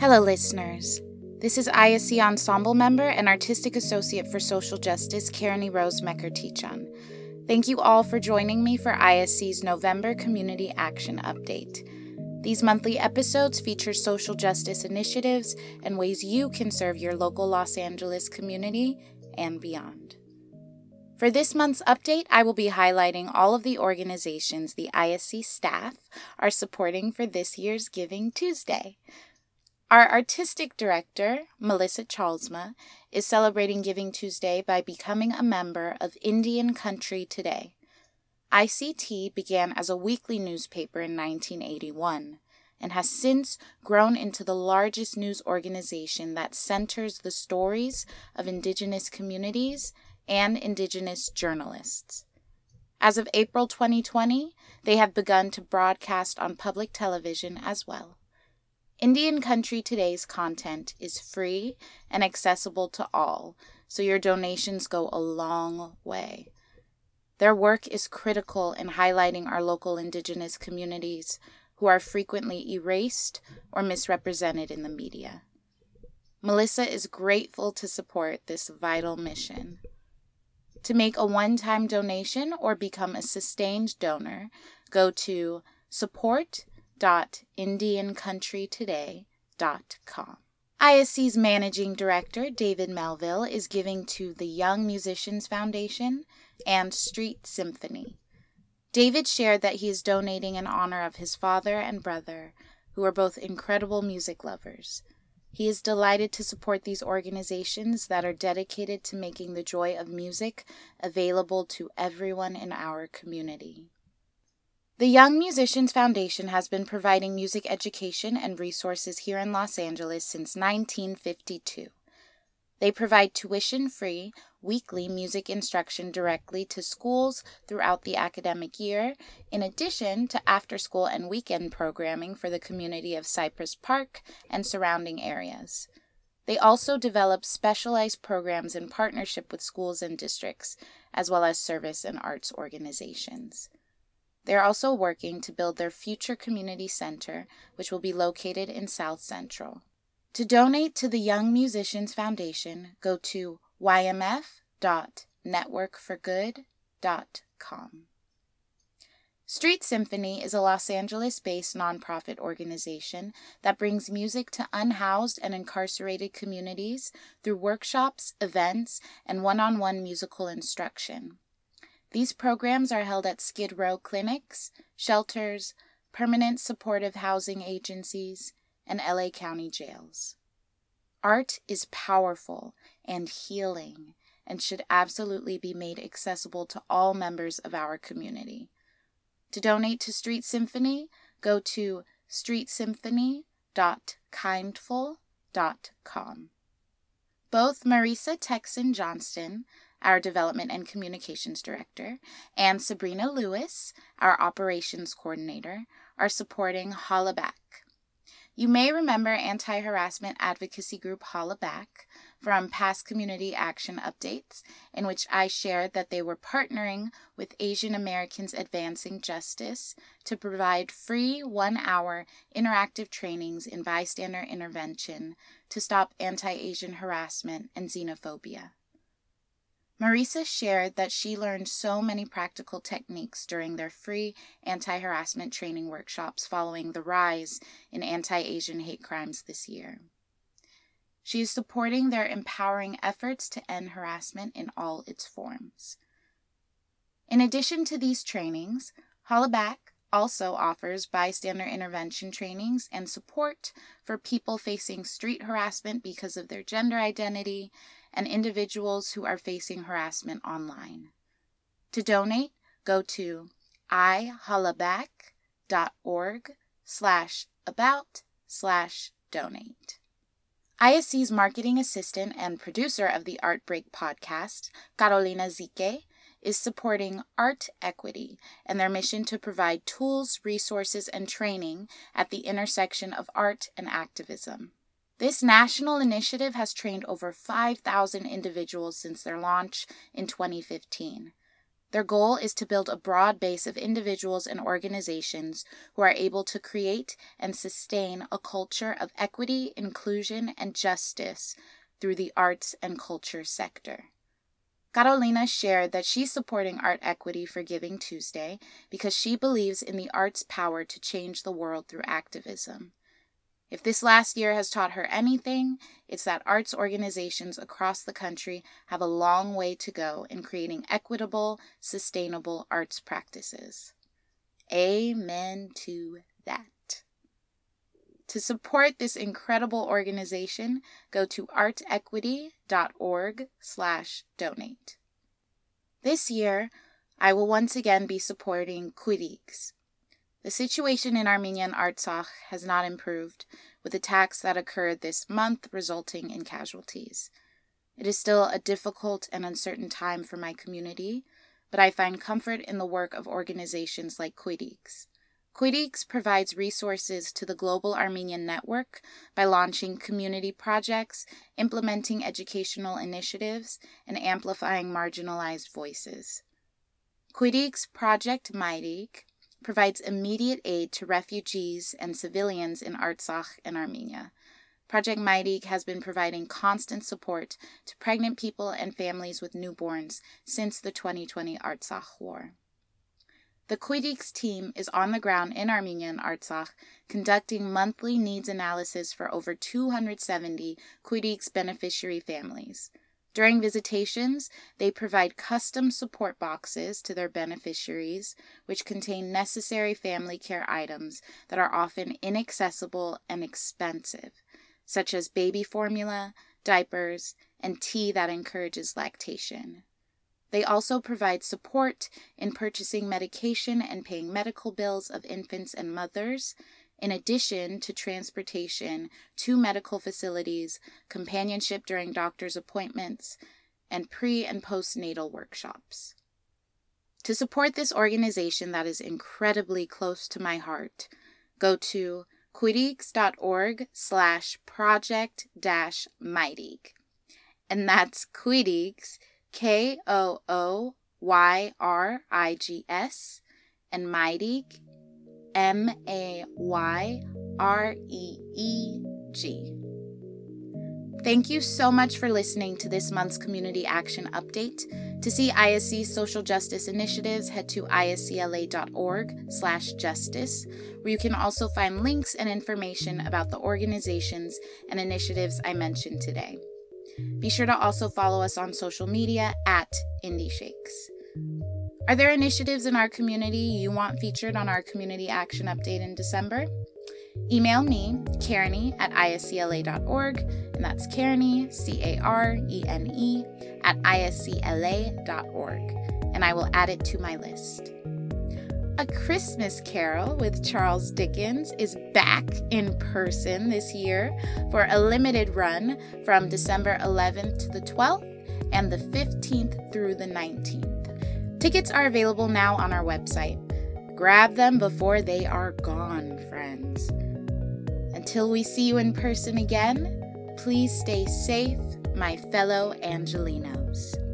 Hello, listeners. This is ISC Ensemble member and Artistic Associate for Social Justice, Carene Rose Mekertichyan. Thank you all for joining me for ISC's November Community Action Update. These monthly episodes feature social justice initiatives and ways you can serve your local Los Angeles community and beyond. For this month's update, I will be highlighting all of the organizations the ISC staff are supporting for this year's Giving Tuesday. Our artistic director, Melissa Chalsma, is celebrating Giving Tuesday by becoming a member of Indian Country Today. ICT began as a weekly newspaper in 1981 and has since grown into the largest news organization that centers the stories of Indigenous communities and Indigenous journalists. As of April 2020, they have begun to broadcast on public television as well. Indian Country Today's content is free and accessible to all, so your donations go a long way. Their work is critical in highlighting our local Indigenous communities who are frequently erased or misrepresented in the media. Melissa is grateful to support this vital mission. To make a one time donation or become a sustained donor, go to support.indiancountrytoday.com. ISC's managing director, David Melville, is giving to the Young Musicians Foundation and Street Symphony. David shared that he is donating in honor of his father and brother, who are both incredible music lovers. He is delighted to support these organizations that are dedicated to making the joy of music available to everyone in our community. The Young Musicians Foundation has been providing music education and resources here in Los Angeles since 1952. They provide tuition free, weekly music instruction directly to schools throughout the academic year, in addition to after school and weekend programming for the community of Cypress Park and surrounding areas. They also develop specialized programs in partnership with schools and districts, as well as service and arts organizations. They are also working to build their future community center, which will be located in South Central. To donate to the Young Musicians Foundation, go to ymf.networkforgood.com. Street Symphony is a Los Angeles based nonprofit organization that brings music to unhoused and incarcerated communities through workshops, events, and one on one musical instruction. These programs are held at Skid Row clinics, shelters, permanent supportive housing agencies, and LA County jails. Art is powerful and healing and should absolutely be made accessible to all members of our community. To donate to Street Symphony, go to streetsymphony.kindful.com. Both Marisa Texan Johnston our Development and Communications Director, and Sabrina Lewis, our Operations Coordinator, are supporting Hollaback. You may remember anti harassment advocacy group Hollaback from past community action updates, in which I shared that they were partnering with Asian Americans Advancing Justice to provide free one hour interactive trainings in bystander intervention to stop anti Asian harassment and xenophobia. Marisa shared that she learned so many practical techniques during their free anti harassment training workshops following the rise in anti Asian hate crimes this year. She is supporting their empowering efforts to end harassment in all its forms. In addition to these trainings, Hollaback also offers bystander intervention trainings and support for people facing street harassment because of their gender identity and individuals who are facing harassment online. To donate, go to ihollaback.org slash about slash donate. ISC's marketing assistant and producer of the Art Break podcast, Carolina Zique, is supporting Art Equity and their mission to provide tools, resources, and training at the intersection of art and activism. This national initiative has trained over 5,000 individuals since their launch in 2015. Their goal is to build a broad base of individuals and organizations who are able to create and sustain a culture of equity, inclusion, and justice through the arts and culture sector. Carolina shared that she's supporting art equity for Giving Tuesday because she believes in the arts' power to change the world through activism. If this last year has taught her anything, it's that arts organizations across the country have a long way to go in creating equitable, sustainable arts practices. Amen to that. To support this incredible organization, go to artequity.org/donate. This year, I will once again be supporting Kooyrigs, the situation in Armenian Artsakh has not improved, with attacks that occurred this month resulting in casualties. It is still a difficult and uncertain time for my community, but I find comfort in the work of organizations like Kooyrigs. Kooyrigs provides resources to the Global Armenian Network by launching community projects, implementing educational initiatives, and amplifying marginalized voices. Kooyrigs Project Mayreeg provides immediate aid to refugees and civilians in Artsakh and Armenia. Project Mayreeg has been providing constant support to pregnant people and families with newborns since the 2020 Artsakh war. The Kooyrigs team is on the ground in Armenia and Artsakh, conducting monthly needs analysis for over 270 Kooyrigs beneficiary families. During visitations, they provide custom support boxes to their beneficiaries, which contain necessary family care items that are often inaccessible and expensive, such as baby formula, diapers, and tea that encourages lactation. They also provide support in purchasing medication and paying medical bills of infants and mothers, in addition to transportation to medical facilities, companionship during doctor's appointments, and pre and postnatal workshops. To support this organization that is incredibly close to my heart, go to kooyrigs.org slash project dash. And that's Kooyrigs, K O O Y R I G S, and Mayreeg, M A Y R E E G. Thank you so much for listening to this month's Community Action Update. To see ISC's social justice initiatives, head to iscla.org slash justice, where you can also find links and information about the organizations and initiatives I mentioned today. Be sure to also follow us on social media at Indie Shakes. Are there initiatives in our community you want featured on our Community Action Update in December? Email me, Carene at iscla.org, and that's Carene, C A R E N E, at iscla.org, and I will add it to my list. A Christmas Carol with Charles Dickens is back in person this year for a limited run from December 11th to the 12th and the 15th through the 19th. Tickets are available now on our website. Grab them before they are gone, friends. Until we see you in person again, please stay safe, my fellow Angelinos.